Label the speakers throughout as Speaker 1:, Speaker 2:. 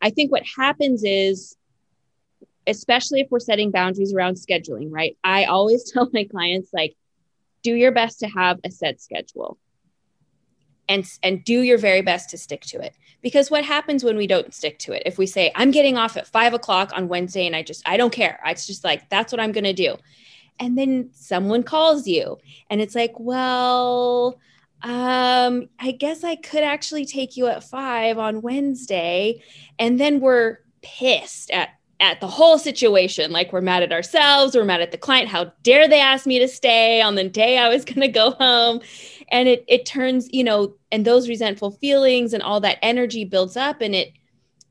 Speaker 1: I think what happens is, especially if we're setting boundaries around scheduling, right? I always tell my clients, like, do your best to have a set schedule and and do your very best to stick to it. Because what happens when we don't stick to it? If we say i'm getting off at five o'clock on wednesday and i just i don't care. It's just like that's what i'm going to do. And then someone calls you and it's like well um i guess i could actually take you at five on wednesday and then we're pissed at at the whole situation. Like we're mad at ourselves, we're mad at the client. How dare they ask me to stay on the day I was going to go home? And it it turns, you know, and those resentful feelings and all that energy builds up and it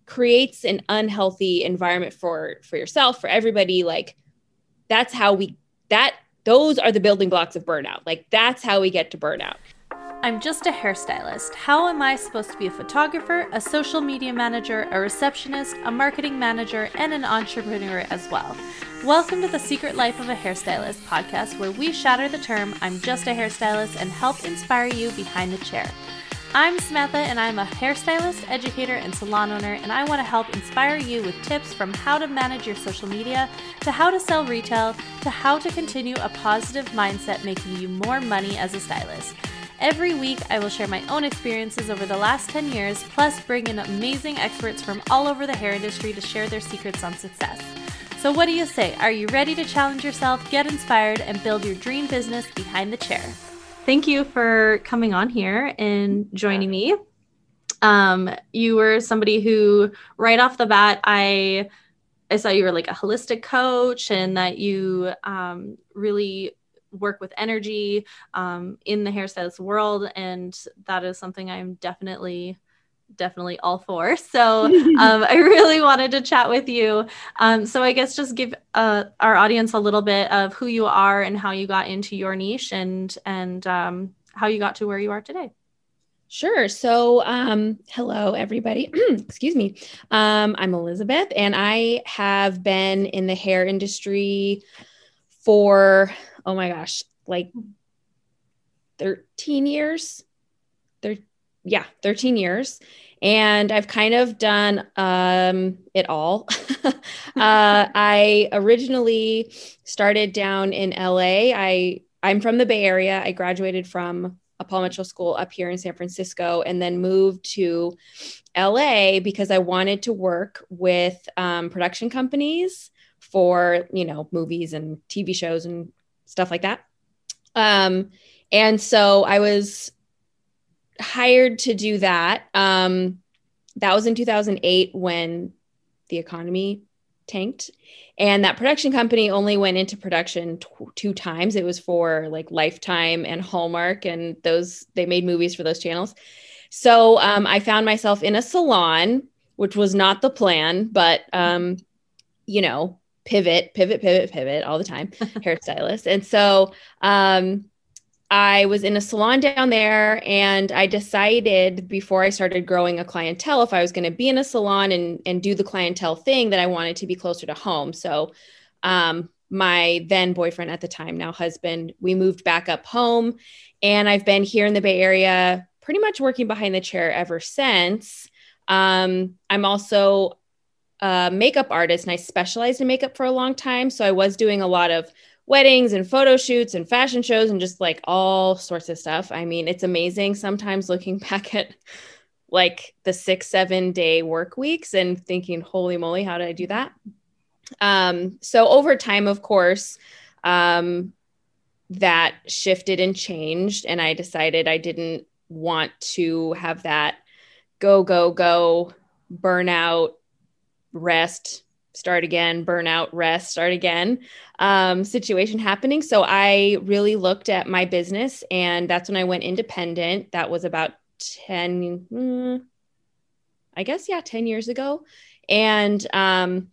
Speaker 1: creates an unhealthy environment for for yourself, for everybody like that's how we that those are the building blocks of burnout. Like that's how we get to burnout.
Speaker 2: I'm just a hairstylist. How am I supposed to be a photographer, a social media manager, a receptionist, a marketing manager, and an entrepreneur as well? Welcome to the Secret Life of a Hairstylist podcast, where we shatter the term I'm just a hairstylist and help inspire you behind the chair. I'm Samantha, and I'm a hairstylist, educator, and salon owner, and I want to help inspire you with tips from how to manage your social media, to how to sell retail, to how to continue a positive mindset making you more money as a stylist. Every week, I will share my own experiences over the last 10 years, plus bring in amazing experts from all over the hair industry to share their secrets on success. So, what do you say? Are you ready to challenge yourself, get inspired, and build your dream business behind the chair? Thank you for coming on here and joining me. Um, you were somebody who, right off the bat, I I saw you were like a holistic coach and that you um, really work with energy um, in the hairstylist world and that is something i'm definitely definitely all for so um, i really wanted to chat with you um, so i guess just give uh, our audience a little bit of who you are and how you got into your niche and and um, how you got to where you are today
Speaker 1: Sure. So, um, hello, everybody. Excuse me. Um, I'm Elizabeth, and I have been in the hair industry for oh my gosh, like 13 years. There, yeah, 13 years. And I've kind of done um, it all. uh, I originally started down in LA. I I'm from the Bay Area. I graduated from a Paul Mitchell school up here in San Francisco and then moved to LA because I wanted to work with um, production companies for, you know, movies and TV shows and stuff like that. Um, and so I was hired to do that. Um, that was in 2008 when the economy tanked. And that production company only went into production t- two times. It was for like Lifetime and Hallmark, and those they made movies for those channels. So um, I found myself in a salon, which was not the plan, but um, you know, pivot, pivot, pivot, pivot all the time, hairstylist. And so um, I was in a salon down there and I decided before I started growing a clientele, if I was going to be in a salon and, and do the clientele thing, that I wanted to be closer to home. So um, my then boyfriend at the time, now husband, we moved back up home. And I've been here in the Bay Area pretty much working behind the chair ever since. Um, I'm also a makeup artist and I specialized in makeup for a long time. So I was doing a lot of weddings and photo shoots and fashion shows and just like all sorts of stuff. I mean, it's amazing sometimes looking back at like the six, seven day work weeks and thinking, holy moly, how did I do that? Um, so over time, of course, um, that shifted and changed. And I decided I didn't want to have that go, go, go burnout rest, start again, burnout, rest, start again um, situation happening. So I really looked at my business, and that's when I went independent. That was about 10, mm, I guess, yeah, 10 years ago. And um,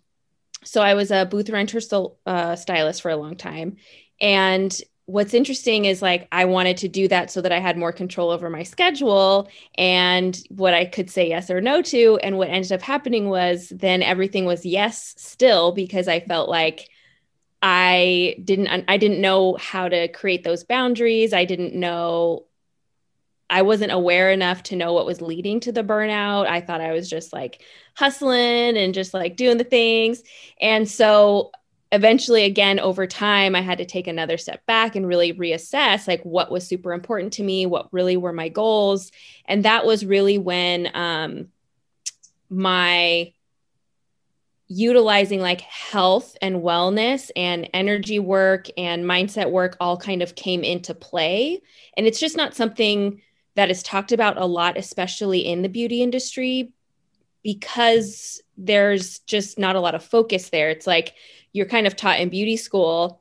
Speaker 1: so I was a booth renter uh, stylist for a long time. And what's interesting is like I wanted to do that so that I had more control over my schedule and what I could say yes or no to. And what ended up happening was then everything was yes still because I felt like I didn't I didn't know how to create those boundaries. I didn't know I wasn't aware enough to know what was leading to the burnout. I thought I was just like hustling and just like doing the things. And so eventually again over time I had to take another step back and really reassess like what was super important to me, what really were my goals. And that was really when um my utilizing like health and wellness and energy work and mindset work all kind of came into play. And it's just not something that is talked about a lot, especially in the beauty industry, because there's just not a lot of focus there. It's like you're kind of taught in beauty school,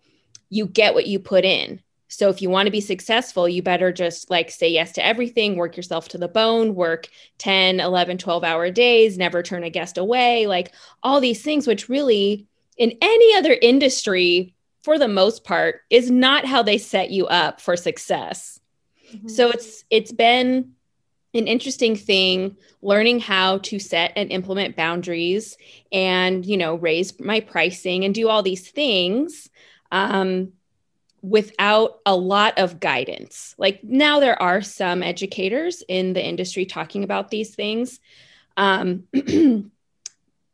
Speaker 1: you get what you put in. So if you want to be successful, you better just like say yes to everything, work yourself to the bone, work 10, 11, 12 hour days, never turn a guest away, like all these things, which really in any other industry, for the most part, is not how they set you up for success. Mm-hmm. So it's it's been an interesting thing learning how to set and implement boundaries and you know raise my pricing and do all these things um, without a lot of guidance. Like now, there are some educators in the industry talking about these things. Um,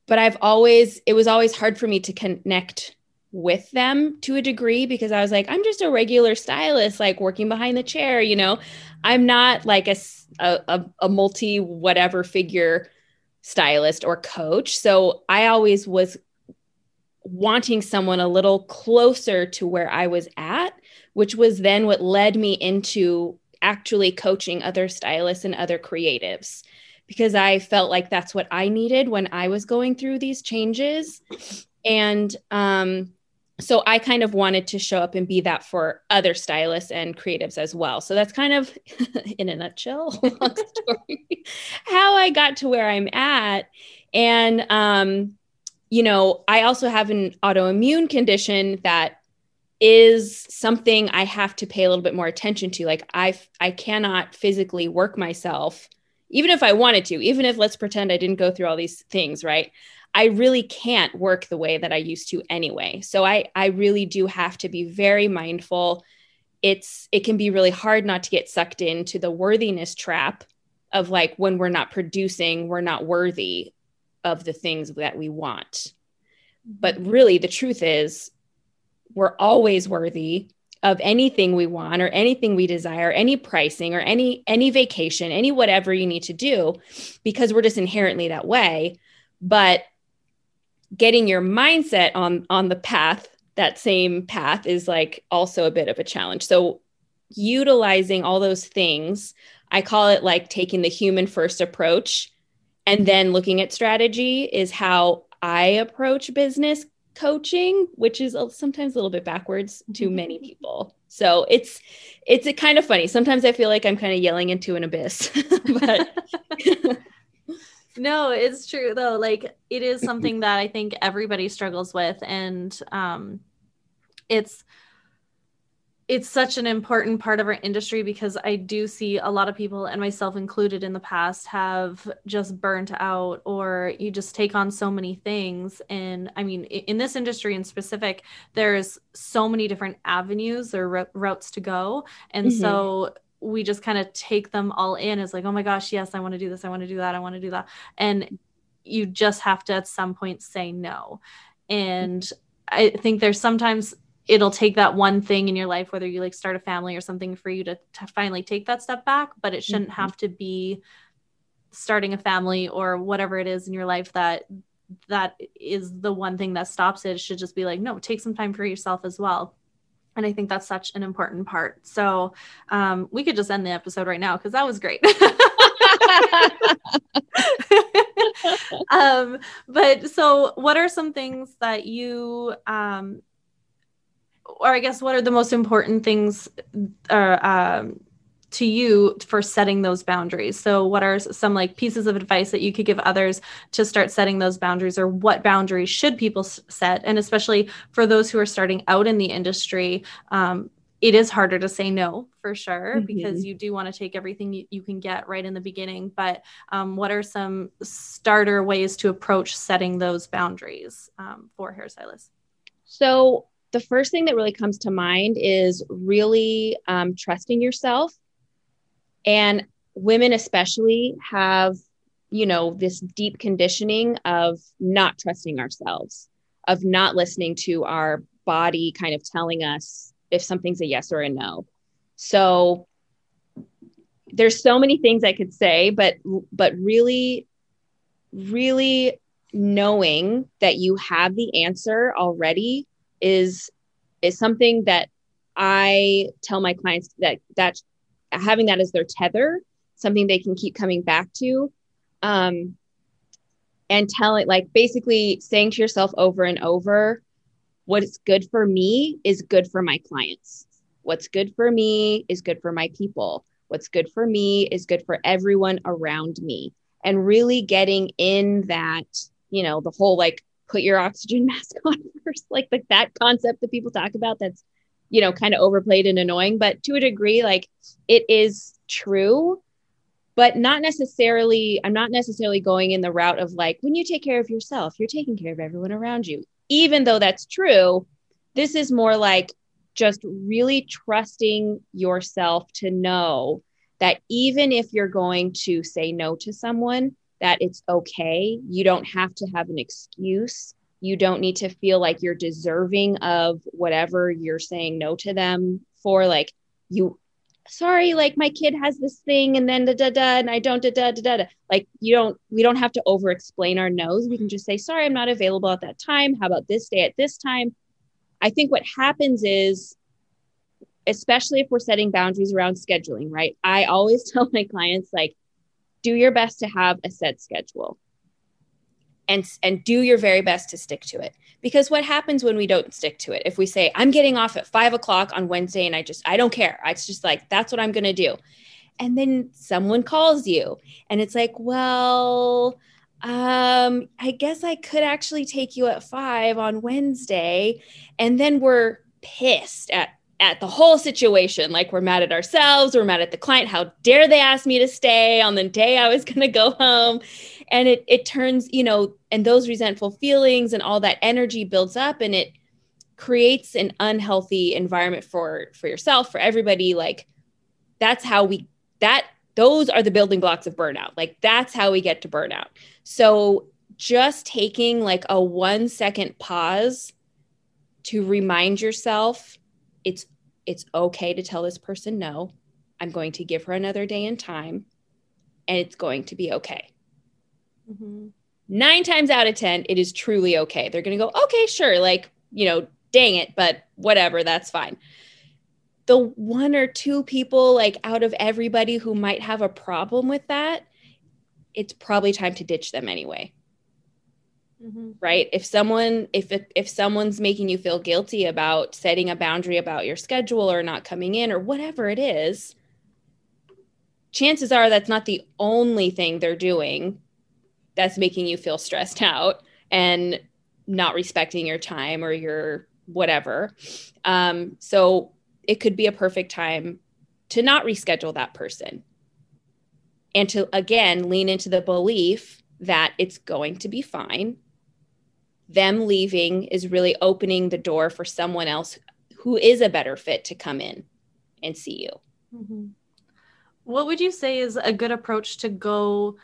Speaker 1: but I've always, it was always hard for me to connect with them to a degree because I was like, I'm just a regular stylist, like working behind the chair, you know, I'm not like a, a, a multi whatever figure stylist or coach. So I always was wanting someone a little closer to where I was at, which was then what led me into actually coaching other stylists and other creatives because I felt like that's what I needed when I was going through these changes. And um, so I kind of wanted to show up and be that for other stylists and creatives as well. So that's kind of, in a nutshell, long story, how I got to where I'm at. And um, you know, I also have an autoimmune condition that is something I have to pay a little bit more attention to. Like I I cannot physically work myself even if I wanted to, even if let's pretend I didn't go through all these things, right? I really can't work the way that I used to anyway. So I I really do have to be very mindful. It's it can be really hard not to get sucked into the worthiness trap of like when we're not producing, we're not worthy of the things that we want. But mm-hmm. really, the truth is, we're always worthy of anything we want or anything we desire any pricing or any any vacation any whatever you need to do because we're just inherently that way but getting your mindset on on the path that same path is like also a bit of a challenge so utilizing all those things i call it like taking the human first approach and then looking at strategy is how I approach business coaching, which is sometimes a little bit backwards to mm-hmm. many people. So it's it's a kind of funny. Sometimes I feel like I'm kind of yelling into an abyss. but
Speaker 2: no, it's true though. Like it is something that I think everybody struggles with and um it's it's such an important part of our industry because I do see a lot of people, and myself included in the past, have just burnt out or you just take on so many things. And I mean, in this industry in specific, there's so many different avenues or routes to go. And mm-hmm. so we just kind of take them all in as like, oh my gosh, yes, I want to do this, I want to do that, I want to do that. And you just have to at some point say no. And I think there's sometimes it'll take that one thing in your life whether you like start a family or something for you to, to finally take that step back but it shouldn't mm-hmm. have to be starting a family or whatever it is in your life that that is the one thing that stops it. it should just be like no take some time for yourself as well and i think that's such an important part. So um, we could just end the episode right now because that was great. Um, but so what are some things that you um, or I guess what are the most important things uh, um, to you for setting those boundaries? So, what are some like pieces of advice that you could give others to start setting those boundaries, or what boundaries should people set? And especially for those who are starting out in the industry, um, it is harder to say no for sure mm-hmm. because you do want to take everything you, you, can get right in the beginning. But um, what are some starter ways to approach setting those boundaries um, for hairstylists?
Speaker 1: So, the first thing that really comes to mind is really um, trusting yourself And women, especially, have, you know, this deep conditioning of not trusting ourselves, of not listening to our body kind of telling us if something's a yes or a no. So there's so many things I could say, but but really, really knowing that you have the answer already is is something that I tell my clients that that having that as their tether, something they can keep coming back to. Um, and telling like basically saying to yourself over and over, what's good for me is good for my clients. What's good for me is good for my people. What's good for me is good for everyone around me. And really getting in that, you know, the whole like put your oxygen mask on first, like, like that concept that people talk about that's, you know, kind of overplayed and annoying, but to a degree, like it is true but not necessarily i'm not necessarily going in the route of like when you take care of yourself you're taking care of everyone around you. Even though that's true this is more like just really trusting yourself to know that even if you're going to say no to someone that it's okay. You don't have to have an excuse you don't need to feel like you're deserving of whatever you're saying no to them for like you sorry, like my kid has this thing and then da da da, and I don't da da da da. Like you don't, we don't have to over explain our no's. We can just say, sorry, I'm not available at that time. How about this day at this time? I think what happens is, especially if we're setting boundaries around scheduling, right? I always tell my clients, like, do your best to have a set schedule and and do your very best to stick to it because what happens when we don't stick to it if we say i'm getting off at five o'clock on wednesday and i just i don't care it's just like that's what i'm going to do and then someone calls you and it's like well um i guess i could actually take you at five on wednesday and then we're pissed at at the whole situation. Like we're mad at ourselves, we're mad at the client. How dare they ask me to stay on the day I was going to go home? And it it turns, you know, and those resentful feelings and all that energy builds up and it creates an unhealthy environment for for yourself, for everybody like that's how we that those are the building blocks of burnout. Like that's how we get to burnout. So just taking like a 1 second pause to remind yourself it's it's okay to tell this person no. I'm going to give her another day in time and it's going to be okay. Mm-hmm. Nine times out of 10, it is truly okay. They're going to go, okay, sure. Like, you know, dang it, but whatever, that's fine. The one or two people, like out of everybody who might have a problem with that, it's probably time to ditch them anyway. Mm-hmm. Right. If someone, if it, if someone's making you feel guilty about setting a boundary about your schedule or not coming in or whatever it is, chances are that's not the only thing they're doing that's making you feel stressed out and not respecting your time or your whatever. Um, so it could be a perfect time to not reschedule that person and to again lean into the belief that it's going to be fine them leaving is really opening the door for someone else who is a better fit to come in and see you. Mm-hmm.
Speaker 2: What would you say is a good approach to go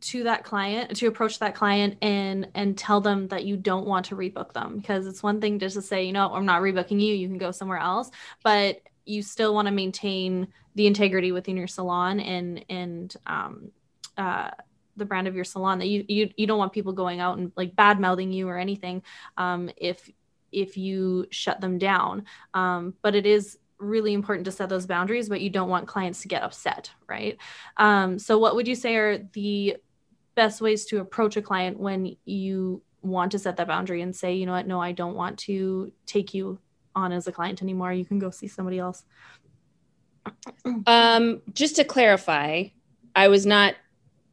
Speaker 2: to that client to approach that client and and tell them that you don't want to rebook them. Because it's one thing just to say you know i'm not rebooking you you can go somewhere else. But you still want to maintain the integrity within your salon and and um, uh, the brand of your salon that you you, you don't want people going out and like bad mouthing you or anything um, if if you shut them down. Um, but it is really important to set those boundaries but you don't want clients to get upset right? Um, so what would you say are the best ways to approach a client when you want to set that boundary and say you know what no i don't want to take you on as a client anymore you can go see somebody else
Speaker 1: um just to clarify i was not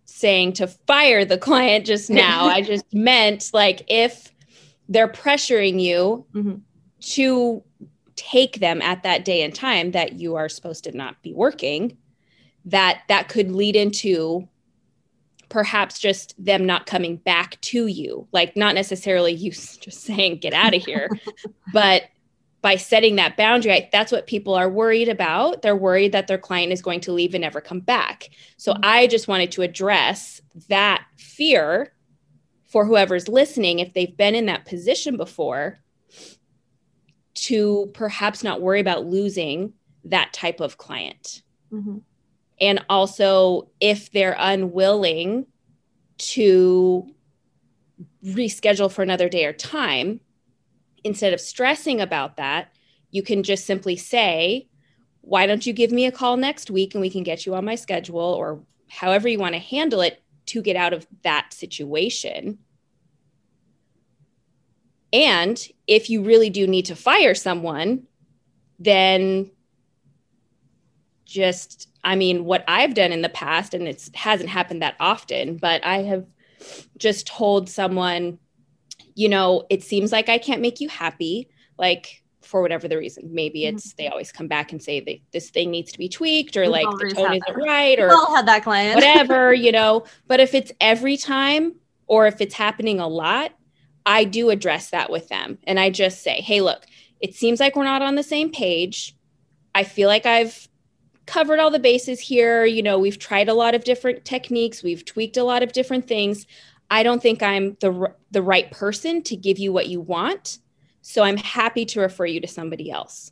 Speaker 1: saying to fire the client just now. I just meant like if they're pressuring you mm-hmm. to take them at that day and time that you are supposed to not be working, that that could lead into perhaps just them not coming back to you. Like not necessarily you just saying get out of here, but by setting that boundary, I, that's what people are worried about. They're worried that their client is going to leave and never come back. So mm-hmm. I just wanted to address that fear for whoever's listening, if they've been in that position before, to perhaps not worry about losing that type of client. Mm-hmm. And also, if they're unwilling to reschedule for another day or time, instead of stressing about that, you can just simply say, Why don't you give me a call next week and we can get you on my schedule or however you want to handle it to get out of that situation. And if you really do need to fire someone, then just I mean what I've done in the past and it hasn't happened that often, but I have just told someone, you know, it seems like I can't make you happy like for whatever the reason. Maybe mm-hmm. it's they always come back and say that this thing needs to be tweaked or We've like the tone isn't right or
Speaker 2: all had that client.
Speaker 1: whatever, you know. But if it's every time or if it's happening a lot, I do address that with them. And I just say, hey, look, it seems like we're not on the same page. I feel like I've covered all the bases here. You know, we've tried a lot of different techniques, we've tweaked a lot of different things. I don't think I'm the the right person to give you what you want. So I'm happy to refer you to somebody else.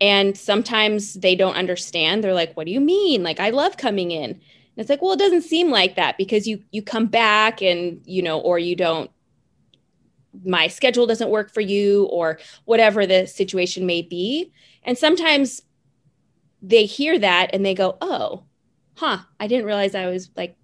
Speaker 1: And sometimes they don't understand. They're like, "What do you mean? Like I love coming in." And it's like, well, it doesn't seem like that because you you come back and you know, or you don't my schedule doesn't work for you or whatever the situation may be. And sometimes they hear that and they go, "Oh, huh, I didn't realize I was like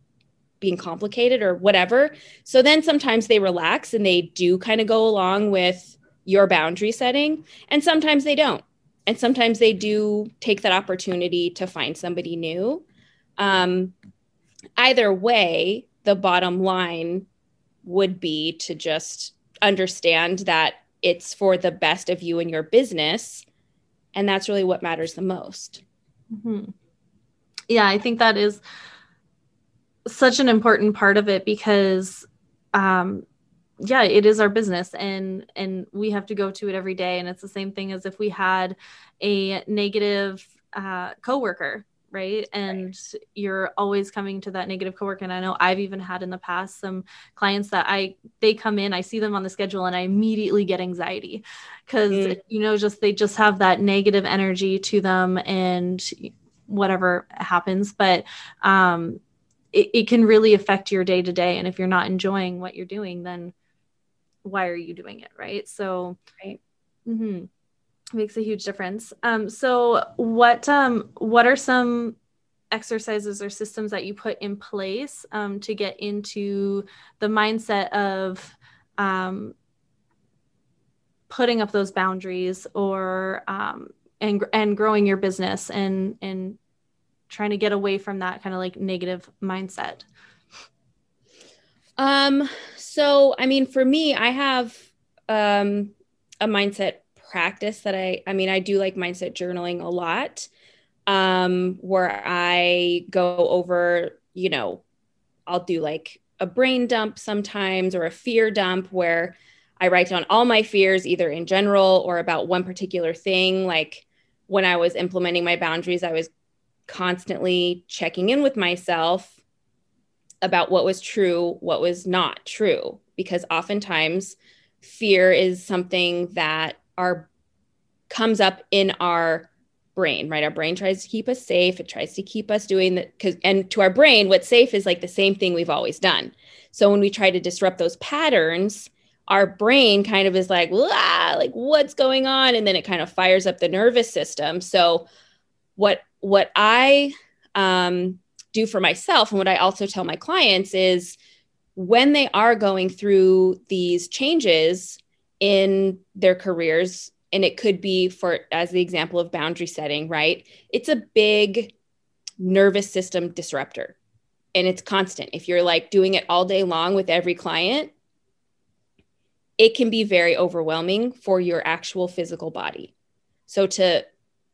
Speaker 1: being complicated or whatever." So then sometimes they relax and they do kind of go along with your boundary setting, and sometimes they don't. And sometimes they do take that opportunity to find somebody new. Um, either way, the bottom line would be to just understand that it's for the best of you and your business. And that's really what matters the most.
Speaker 2: Mm-hmm. Yeah, I think that is such an important part of it because um yeah it is our business and and we have to go to it every day and it's the same thing as if we had a negative uh coworker right? And right. you're always coming to that negative coworker and i know i've even had in the past some clients that i they come in i see them on the schedule and i immediately get anxiety. Because mm. you know just they just have that negative energy to them and whatever happens. But um it, it can really affect your day to day and if you're not enjoying what you're doing then why are you doing it right? So right. Mm-hmm makes a huge difference. Um, so what um, what are some exercises or systems that you put in place um, to get into the mindset of um, putting up those boundaries or um, and and growing your business and and trying to get away from that kind of like negative mindset?
Speaker 1: Um, so I mean, for me, I have um, a mindset practice that I I mean I do like mindset journaling a lot um where I go over, you know, I'll do like a brain dump sometimes or a fear dump where I write down all my fears either in general or about one particular thing. Like when I was implementing my boundaries I was constantly checking in with myself about what was true, what was not true because oftentimes fear is something that our comes up in our brain, right? Our brain tries to keep us safe. It tries to keep us doing that because and to our brain, what's safe is like the same thing we've always done. So when we try to disrupt those patterns, our brain kind of is like, like what's going on? And then it kind of fires up the nervous system. So what what I um, do for myself and what I also tell my clients is when they are going through these changes in their careers and it could be for as the example of boundary setting right? It's a big nervous system disruptor and it's constant. If you're like doing it all day long with every client it can be very overwhelming for your actual physical body. So to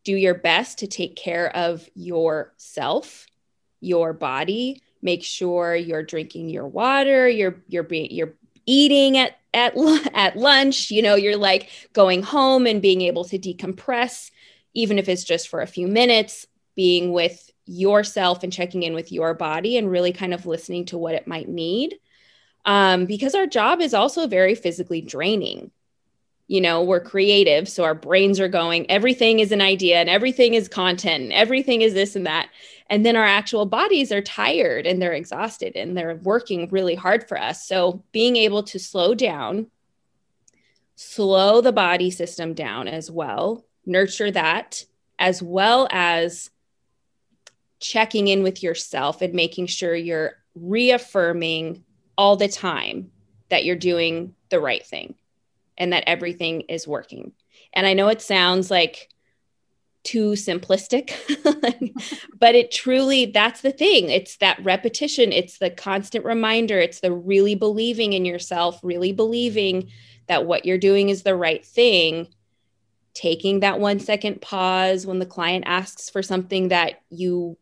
Speaker 1: do your best to take care of yourself your body make sure you're drinking your water you're you're being you're eating at at at lunch you know you're like going home and being able to decompress even if it's just for a few minutes being with yourself and checking in with your body and really kind of listening to what it might need. Um, because our job is also very physically draining you know we're creative so our brains are going everything is an idea and everything is content and everything is this and that. And then our actual bodies are tired and they're exhausted and they're working really hard for us. So being able to slow down slow the body system down as well nurture that as well as checking in with yourself and making sure you're reaffirming all the time that you're doing the right thing and that everything is working. And I know it sounds like too simplistic, but it truly, that's the thing. It's that repetition, it's the constant reminder, it's the really believing in yourself, really believing that what you're doing is the right thing. Taking that one second pause when the client asks for something that you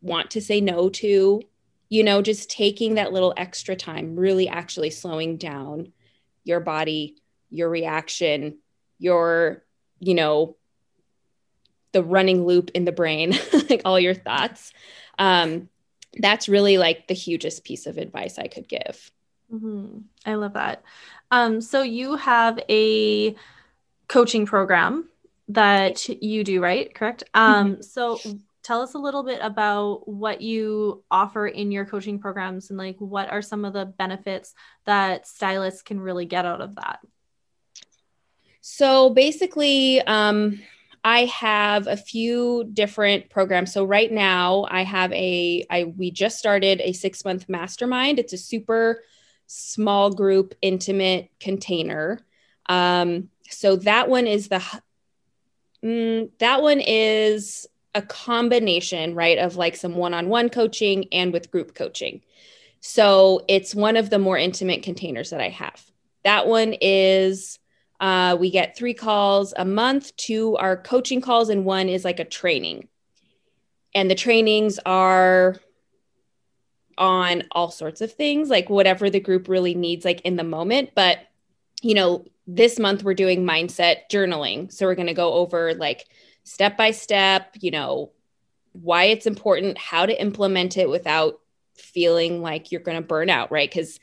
Speaker 1: want to say no to, you know, just taking that little extra time, really actually slowing down your body, your reaction, your, you know, the running loop in the brain, like all your thoughts. Um, that's really like the hugest piece of advice I could give.
Speaker 2: Mm-hmm. I love that. Um, so you have a coaching program that you do, right? Correct. Um, mm-hmm. So tell us a little bit about what you offer in your coaching programs and like what are some of the benefits that stylists can really get out of that?
Speaker 1: So basically um, i have a few different programs. So right now i have a I we just started a six month mastermind. It's a super small group intimate container. Um, so that one is the mm, that one is a combination, right, of like some one on one coaching and with group coaching. So it's one of the more intimate containers that I have. That one is uh, we get three calls a month, two are coaching calls, and one is like a training. And the trainings are on all sorts of things, like whatever the group really needs, like in the moment. But, you know, this month we're doing mindset journaling. So we're going to go over like step by step, you know, why it's important, how to implement it without feeling like you're going to burn out, right? Because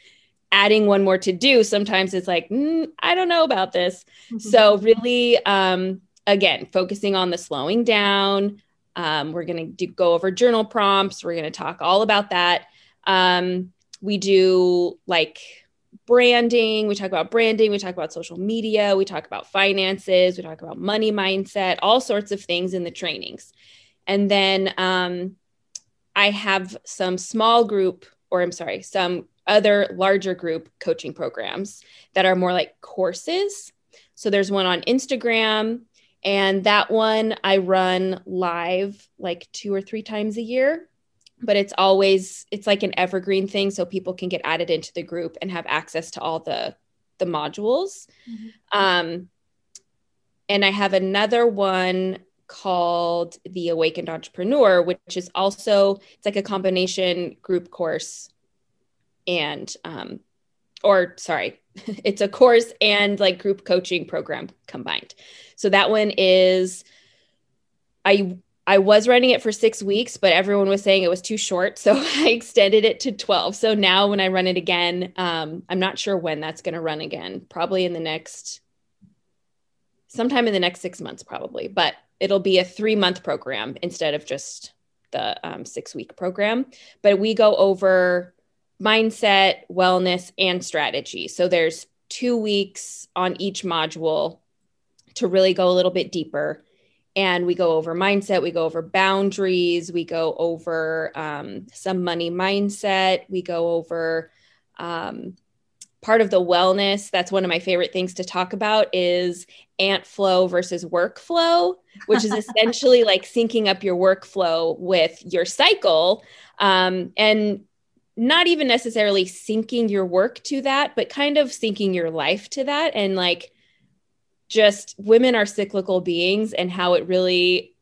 Speaker 1: adding one more to do sometimes it's like, mm, I don't know about this. Mm-hmm. So, really, um, again, focusing on the slowing down. Um, we're going to go over journal prompts. We're going to talk all about that. Um, we do like branding, we talk about branding, we talk about social media, we talk about finances, we talk about money mindset, all sorts of things in the trainings. And then um, I have some small group, or I'm sorry, some other larger group coaching programs that are more like courses. So there's one on Instagram, and that one I run live like two or three times a year but it's always it's like an evergreen thing so people can get added into the group and have access to all the the modules mm-hmm. um and i have another one called the awakened entrepreneur which is also it's like a combination group course and um or sorry it's a course and like group coaching program combined so that one is i I was running it for six weeks, but everyone was saying it was too short. So I extended it to 12. So now when I run it again, um, I'm not sure when that's going to run again, probably in the next, sometime in the next six months, probably, but it'll be a three month program instead of just the um, six week program. But we go over mindset, wellness, and strategy. So there's two weeks on each module to really go a little bit deeper and we go over mindset we go over boundaries we go over um, some money mindset we go over um, part of the wellness. That's one of my favorite things to talk about is ant flow versus workflow which is essentially like syncing up your workflow with your cycle um, and not even necessarily syncing your work to that but kind of syncing your life to that. And like just women are cyclical beings and how it really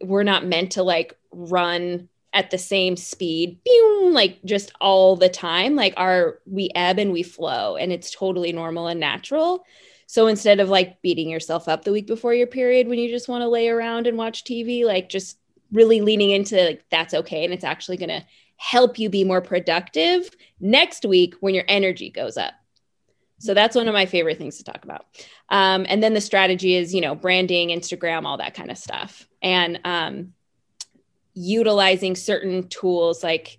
Speaker 1: we're not meant to like run at the same speed, boom, like just all the time. Like our we ebb and we flow, and it's totally normal and natural. So instead of like beating yourself up the week before your period when you just want to lay around and watch TV, like just really leaning into like that's okay and it's actually going to help you be more productive next week when your energy goes up. So that's one of my favorite things to talk about. Um, and then the strategy is, you know, branding, Instagram, all that kind of stuff. And um, utilizing certain tools like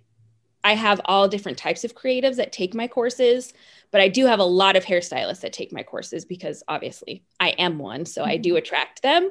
Speaker 1: I have all different types of creatives that take my courses, but I do have a lot of hairstylists that take my courses because obviously I am one. So mm-hmm. I do mm-hmm. attract them.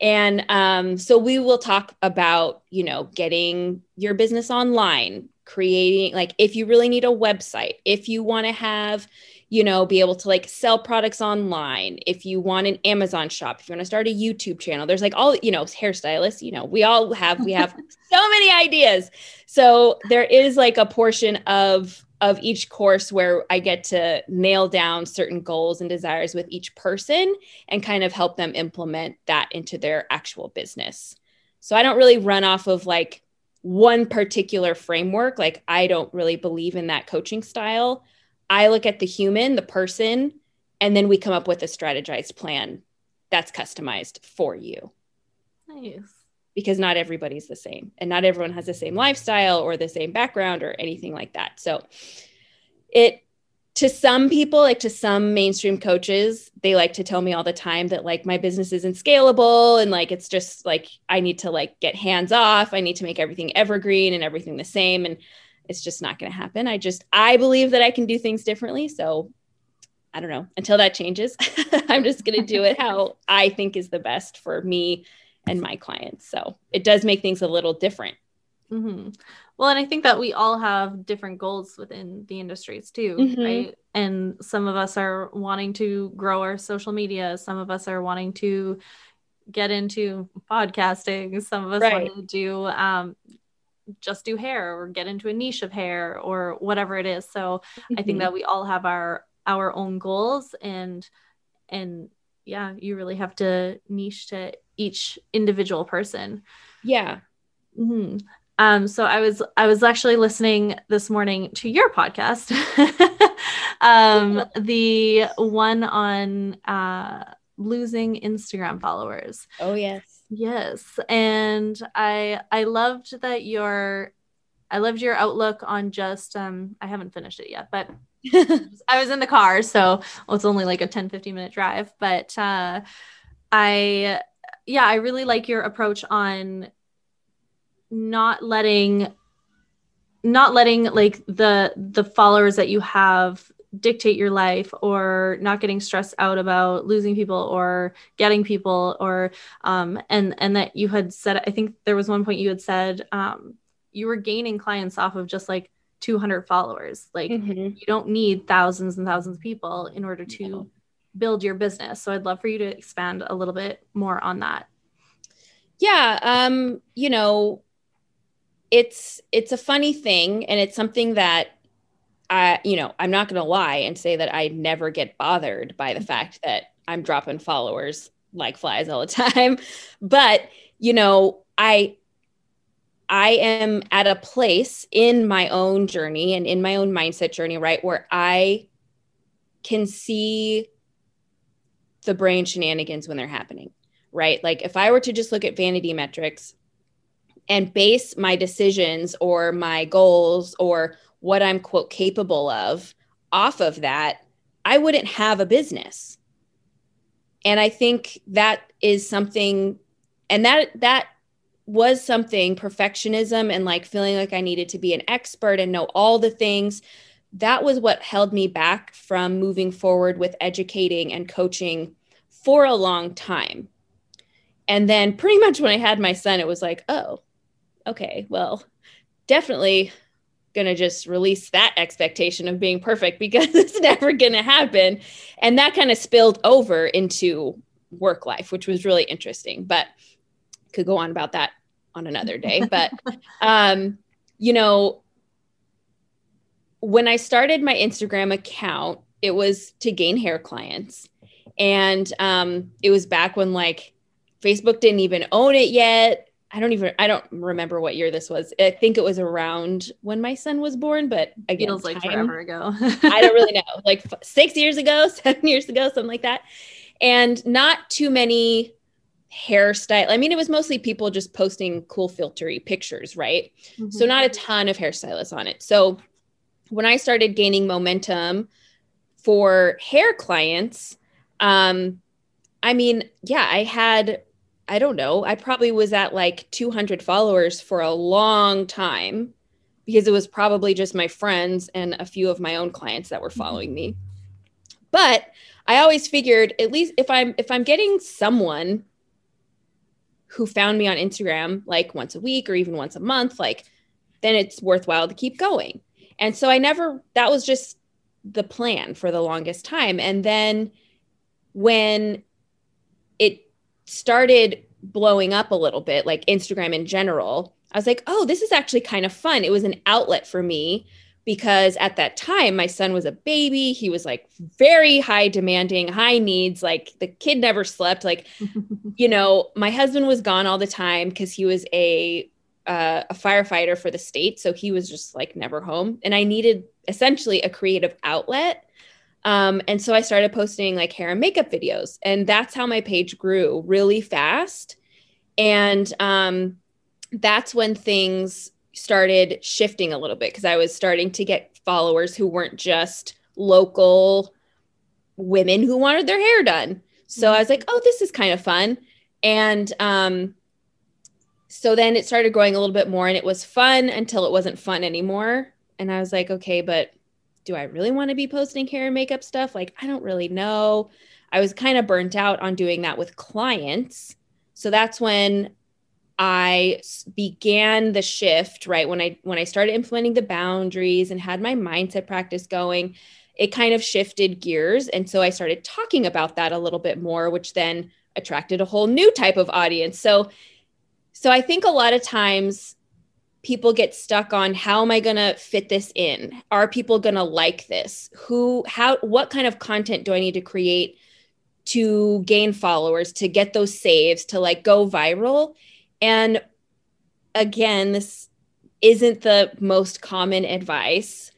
Speaker 1: And um, so we will talk about, you know, getting your business online, creating, like, if you really need a website, if you want to have, you know, be able to like sell products online. If you want an Amazon shop, if you want to start a YouTube channel, there's like all, you know, hairstylists, you know, we all have, we have so many ideas. So there is like a portion of, of each course where I get to nail down certain goals and desires with each person and kind of help them implement that into their actual business. So I don't really run off of like one particular framework. Like I don't really believe in that coaching style. I look at the human, the person, and then we come up with a strategized plan that's customized for you.
Speaker 2: Nice.
Speaker 1: Because not everybody's the same and not everyone has the same lifestyle or the same background or anything like that. So it to some people, like to some mainstream coaches, they like to tell me all the time that like my business isn't scalable and like it's just like I need to like get hands off. I need to make everything evergreen and everything the same. And it's just not going to happen. I just, I believe that I can do things differently. So I don't know. Until that changes, I'm just going to do it how I think is the best for me and my clients. So it does make things a little different.
Speaker 2: Mm-hmm. Well, and I think that we all have different goals within the industries too, mm-hmm. right? And some of us are wanting to grow our social media. Some of us are wanting to get into podcasting. Some of us right. want to do um, just do hair or get into a niche of hair or whatever it is. So mm-hmm. I think mm-hmm. that we all have our our own goals and and yeah, you really have to niche to each individual person.
Speaker 1: Yeah.
Speaker 2: Mm-hmm. Um, so I was I was actually listening this morning to your podcast, um, the one on uh, losing Instagram followers.
Speaker 1: Oh yes.
Speaker 2: Yes, and I I loved that your I loved your outlook on just um I haven't finished it yet, but I was in the car, so well, it's only like a 10 15 minute drive, but uh I yeah, I really like your approach on not letting not letting like the the followers that you have dictate your life or not getting stressed out about losing people or getting people or um and and that you had said i think there was one point you had said um you were gaining clients off of just like 200 followers like mm-hmm. you don't need thousands and thousands of people in order to no. build your business so i'd love for you to expand a little bit more on that
Speaker 1: yeah um you know it's it's a funny thing and it's something that I, you know, I'm not going to lie and say that I never get bothered by the mm-hmm. fact that I'm dropping followers like flies all the time. But, you know, I, I am at a place in my own journey and in my own mindset journey, right, where I can see the brain shenanigans when they're happening, right? Like if I were to just look at vanity metrics and base my decisions or my goals or what I'm quote capable of off of that, I wouldn't have a business. And I think that is something and that that was something perfectionism and like feeling like I needed to be an expert and know all the things that was what held me back from moving forward with educating and coaching for a long time. And then pretty much when I had my son it was like, "Oh, okay, well, definitely going to just release that expectation of being perfect because it's never going to happen. And that kind of spilled over into work life, which was really interesting, but could go on about that on another day. But, um, you know, when I started my Instagram account, it was to gain hair clients. And um, it was back when like Facebook didn't even own it yet. I don't even I don't remember what year this was. I think it was around when my son was born, but again,
Speaker 2: feels like time, forever ago.
Speaker 1: I don't really know, like six years ago, seven years ago, something like that, and not too many hairstyle. I mean, it was mostly people just posting cool filtery pictures, right? Mm-hmm. So not a ton of hairstylists on it. So when I started gaining momentum for hair clients, um, I mean, yeah, I had, I don't know, I probably was at like 200 followers for a long time because it was probably just my friends and a few of my own clients that were mm-hmm. following me. But I always figured at least if I'm if I'm getting someone who found me on Instagram like once a week or even once a month, like then it's worthwhile to keep going. And so I never that was just the plan for the longest time. And then when it started blowing up a little bit, like Instagram in general, I was like, oh, this is actually kind of fun. It was an outlet for me because at that time, my son was a baby. He was like very high demanding, high needs. Like the kid never slept. Like, you know, my husband was gone all the time because he was a uh, a firefighter for the state. So he was just like never home. And I needed essentially a creative outlet um, and so I started posting like hair and makeup videos, and that's how my page grew really fast. And um, that's when things started shifting a little bit because I was starting to get followers who weren't just local women who wanted their hair done. So I was like, oh, this is kind of fun. And um, so then it started growing a little bit more, and it was fun until it wasn't fun anymore. And I was like, okay, but do I really want to be posting hair and makeup stuff? Like, I don't really know. I was kind of burnt out on doing that with clients. So that's when I began the shift, right? When I when I started implementing the boundaries and had my mindset practice going, it kind of shifted gears and so I started talking about that a little bit more, which then attracted a whole new type of audience. So so I think a lot of times people get stuck on how am i going to fit this in? Are people going to like this? Who how what kind of content do i need to create to gain followers to get those saves to like go viral? And again this isn't the most common advice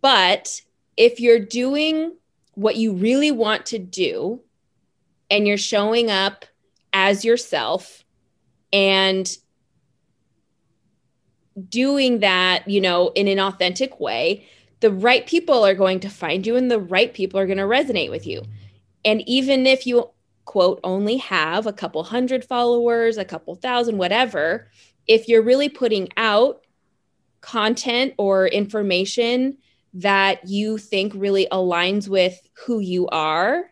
Speaker 1: but if you're doing what you really want to do and you're showing up as yourself and doing that, you know, in an authentic way, the right people are going to find you and the right people are going to resonate with you. And even if you quote only have a couple hundred followers, a couple thousand, whatever, if you're really putting out content or information that you think really aligns with who you are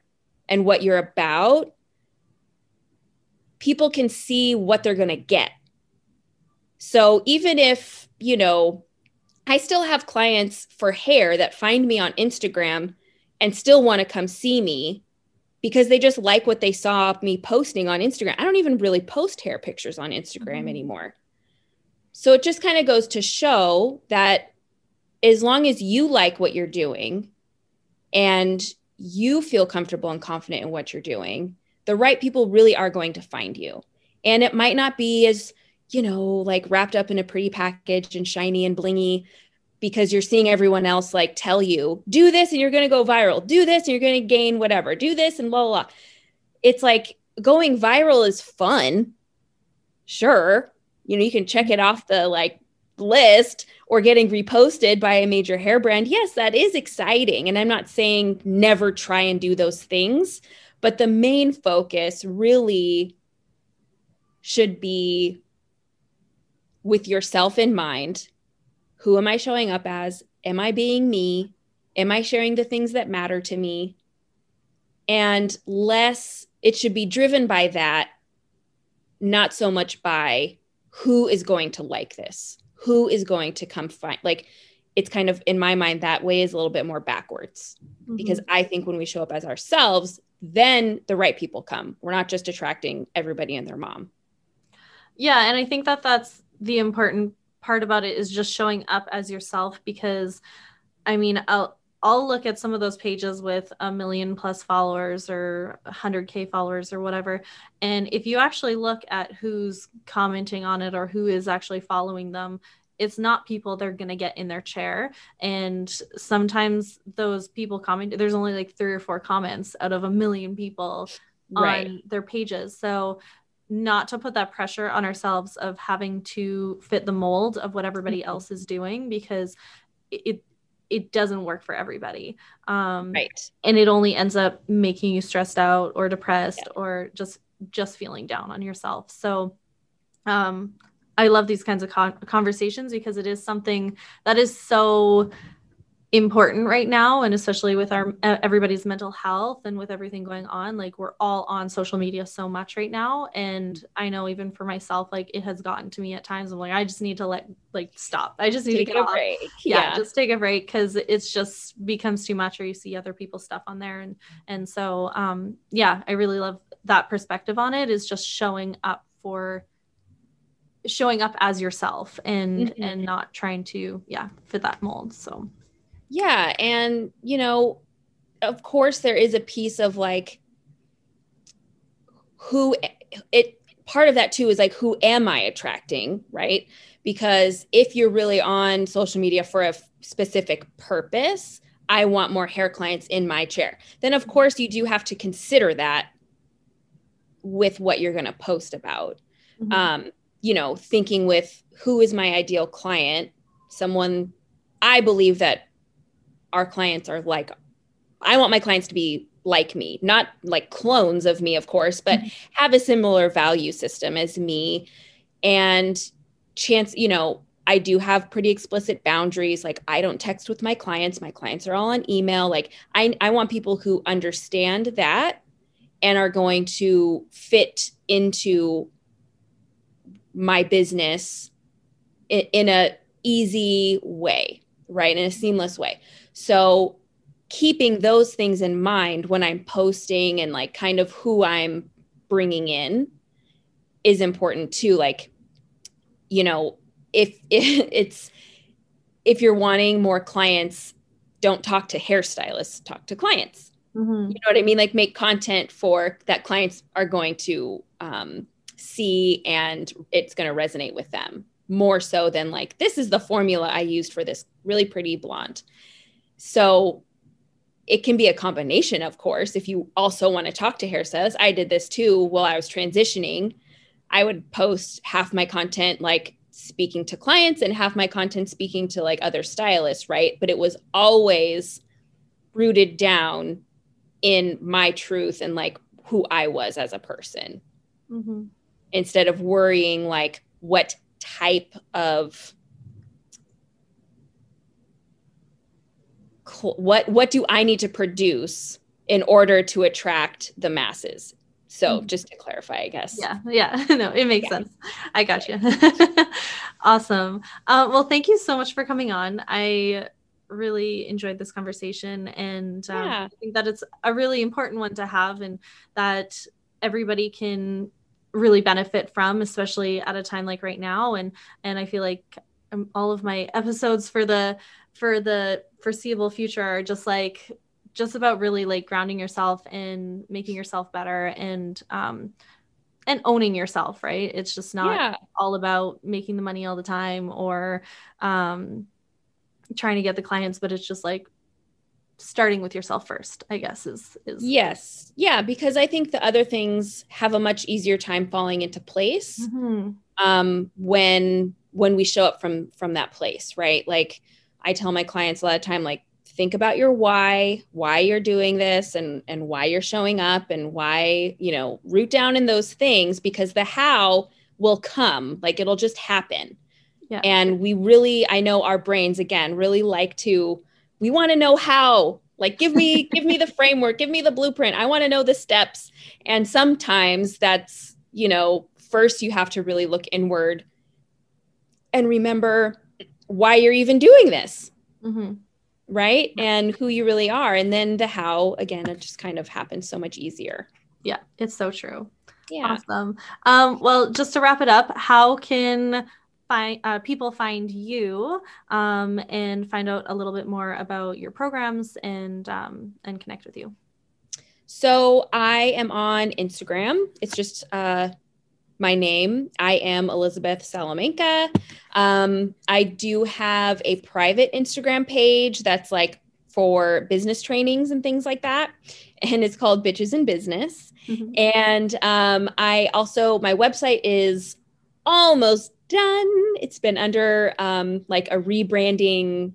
Speaker 1: and what you're about, people can see what they're going to get so even if, you know, I still have clients for hair that find me on Instagram and still want to come see me because they just like what they saw me posting on Instagram. I don't even really post hair pictures on Instagram mm-hmm. anymore. So it just kind of goes to show that as long as you like what you're doing and you feel comfortable and confident in what you're doing, the right people really are going to find you. And it might not be as you know, like wrapped up in a pretty package and shiny and blingy because you're seeing everyone else like tell you, do this and you're going to go viral, do this and you're going to gain whatever, do this and blah, blah, blah. It's like going viral is fun. Sure. You know, you can check it off the like list or getting reposted by a major hair brand. Yes, that is exciting. And I'm not saying never try and do those things, but the main focus really should be with yourself in mind. Who am I showing up as? Am I being me? Am I sharing the things that matter to me? And less, it should be driven by that, not so much by who is going to like this, who is going to come find. Like, it's kind of in my mind that way is a little bit more backwards mm-hmm. because I think when we show up as ourselves, then the right people come. We're not just attracting everybody and their mom.
Speaker 2: Yeah, and I think that that's the important part about it is just showing up as yourself because I mean, I'll, I'll look at some of those pages with a million plus followers or 100k followers or whatever. And if you actually look at who's commenting on it or who is actually following them it's not people they're going to get in their chair. And sometimes those people comment there's only like three or four comments out of a million people right. on their pages. So not to put that pressure on ourselves of having to fit the mold of what everybody mm-hmm. else is doing because it it doesn't work for everybody um,
Speaker 1: right
Speaker 2: and it only ends up making you stressed out or depressed yeah. or just just feeling down on yourself so um, i love these kinds of con- conversations because it is something that is so important right now and especially with our everybody's mental health and with everything going on like we're all on social media so much right now. And i know even for myself like it has gotten to me at times i'm like i just need to let like stop. I just need take to get a off. break. Yeah, yeah, just take a break because it's just becomes too much or you see other people's stuff on there. And and so um yeah i really love that perspective on it is just showing up for showing up as yourself and mm-hmm. and not trying to yeah fit that mold. So
Speaker 1: yeah. And, you know, of course, there is a piece of like who it, part of that too is like, who am I attracting? Right. Because if you're really on social media for a specific purpose, I want more hair clients in my chair. Then, of course, you do have to consider that with what you're going to post about. Mm-hmm. Um, you know, thinking with who is my ideal client, someone I believe that our clients are like I want my clients to be like me, not like clones of me, of course, but mm-hmm. have a similar value system as me. And chance, you know, I do have pretty explicit boundaries. Like I don't text with my clients. My clients are all on email. Like I, I want people who understand that and are going to fit into my business in, in a easy way, right? In a seamless way. So keeping those things in mind when I'm posting and like kind of who I'm bringing in is important too. Like, you know, if, if it's, if you're wanting more clients, don't talk to hairstylists, talk to clients. Mm-hmm. You know what I mean? Like make content for that clients are going to um, see and it's going to resonate with them more so than like, this is the formula I used for this really pretty blonde. So it can be a combination, of course, if you also want to talk to hair hairstylists. I did this too while I was transitioning. I would post half my content like speaking to clients and half my content speaking to like other stylists, right? But it was always rooted down in my truth and like who I was as a person. Mm-hmm. Instead of worrying like what type of what what do I need to produce in order to attract the masses? So mm-hmm. just to clarify, I guess.
Speaker 2: Yeah, yeah, no, it makes yeah. sense. I got you. awesome. Uh, well, thank you so much for coming on. I really enjoyed this conversation, and um, yeah. I think that it's a really important one to have, and that everybody can really benefit from, especially at a time like right now. And and I feel like um, all of my episodes for the for the foreseeable future are just like just about really like grounding yourself and making yourself better and um and owning yourself right it's just not yeah. all about making the money all the time or um trying to get the clients but it's just like starting with yourself first i guess is is
Speaker 1: yes yeah because i think the other things have a much easier time falling into place mm-hmm. um when when we show up from from that place right like I tell my clients a lot of time, like, think about your why, why you're doing this and and why you're showing up and why, you know, root down in those things because the how will come. Like it'll just happen. Yeah. And we really, I know our brains again really like to, we want to know how. Like give me, give me the framework, give me the blueprint. I want to know the steps. And sometimes that's, you know, first you have to really look inward and remember why you're even doing this. Mm-hmm. Right. And who you really are. And then the how, again, it just kind of happens so much easier.
Speaker 2: Yeah, it's so true. Yeah. Awesome. Um, well, just to wrap it up, how can find uh, people find you um, and find out a little bit more about your programs and um, and connect with you?
Speaker 1: So I am on Instagram. It's just uh, my name. I am Elizabeth Salamanca. Um, I do have a private Instagram page that's like for business trainings and things like that. And it's called Bitches in Business. Mm-hmm. And um, I also, my website is almost done. It's been under um, like a rebranding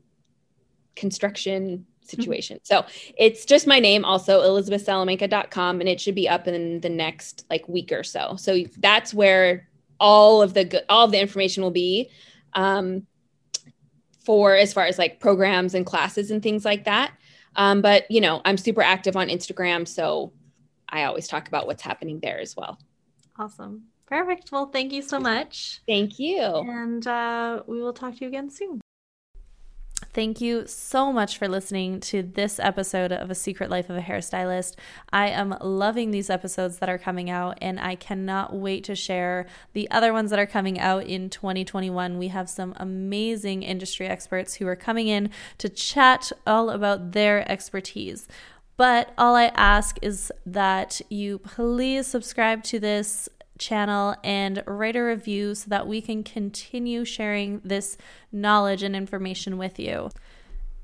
Speaker 1: construction situation. So it's just my name, also elizabethsalamanca.com, and it should be up in the next like week or so. So that's where all of the good, all of the information will be um, for as far as like programs and classes and things like that. Um, but you know, I'm super active on Instagram, so I always talk about what's happening there as well.
Speaker 2: Awesome. Perfect. Well, thank you so much.
Speaker 1: Thank you.
Speaker 2: And uh, we will talk to you again soon. Thank you so much for listening to this episode of A Secret Life of a Hairstylist. I am loving these episodes that are coming out, and I cannot wait to share the other ones that are coming out in 2021. We have some amazing industry experts who are coming in to chat all about their expertise. But all I ask is that you please subscribe to this channel and write a review so that we can continue sharing this knowledge and information with you.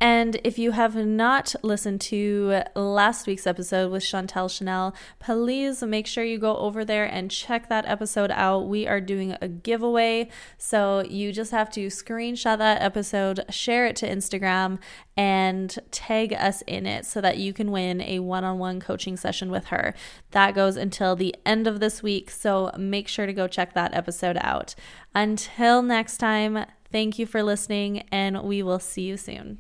Speaker 2: And if you have not listened to last week's episode with Chantel Chanel, please make sure you go over there and check that episode out. We are doing a giveaway. So you just have to screenshot that episode, share it to Instagram, and tag us in it so that you can win a one on one coaching session with her. That goes until the end of this week. So make sure to go check that episode out. Until next time, thank you for listening, and we will see you soon.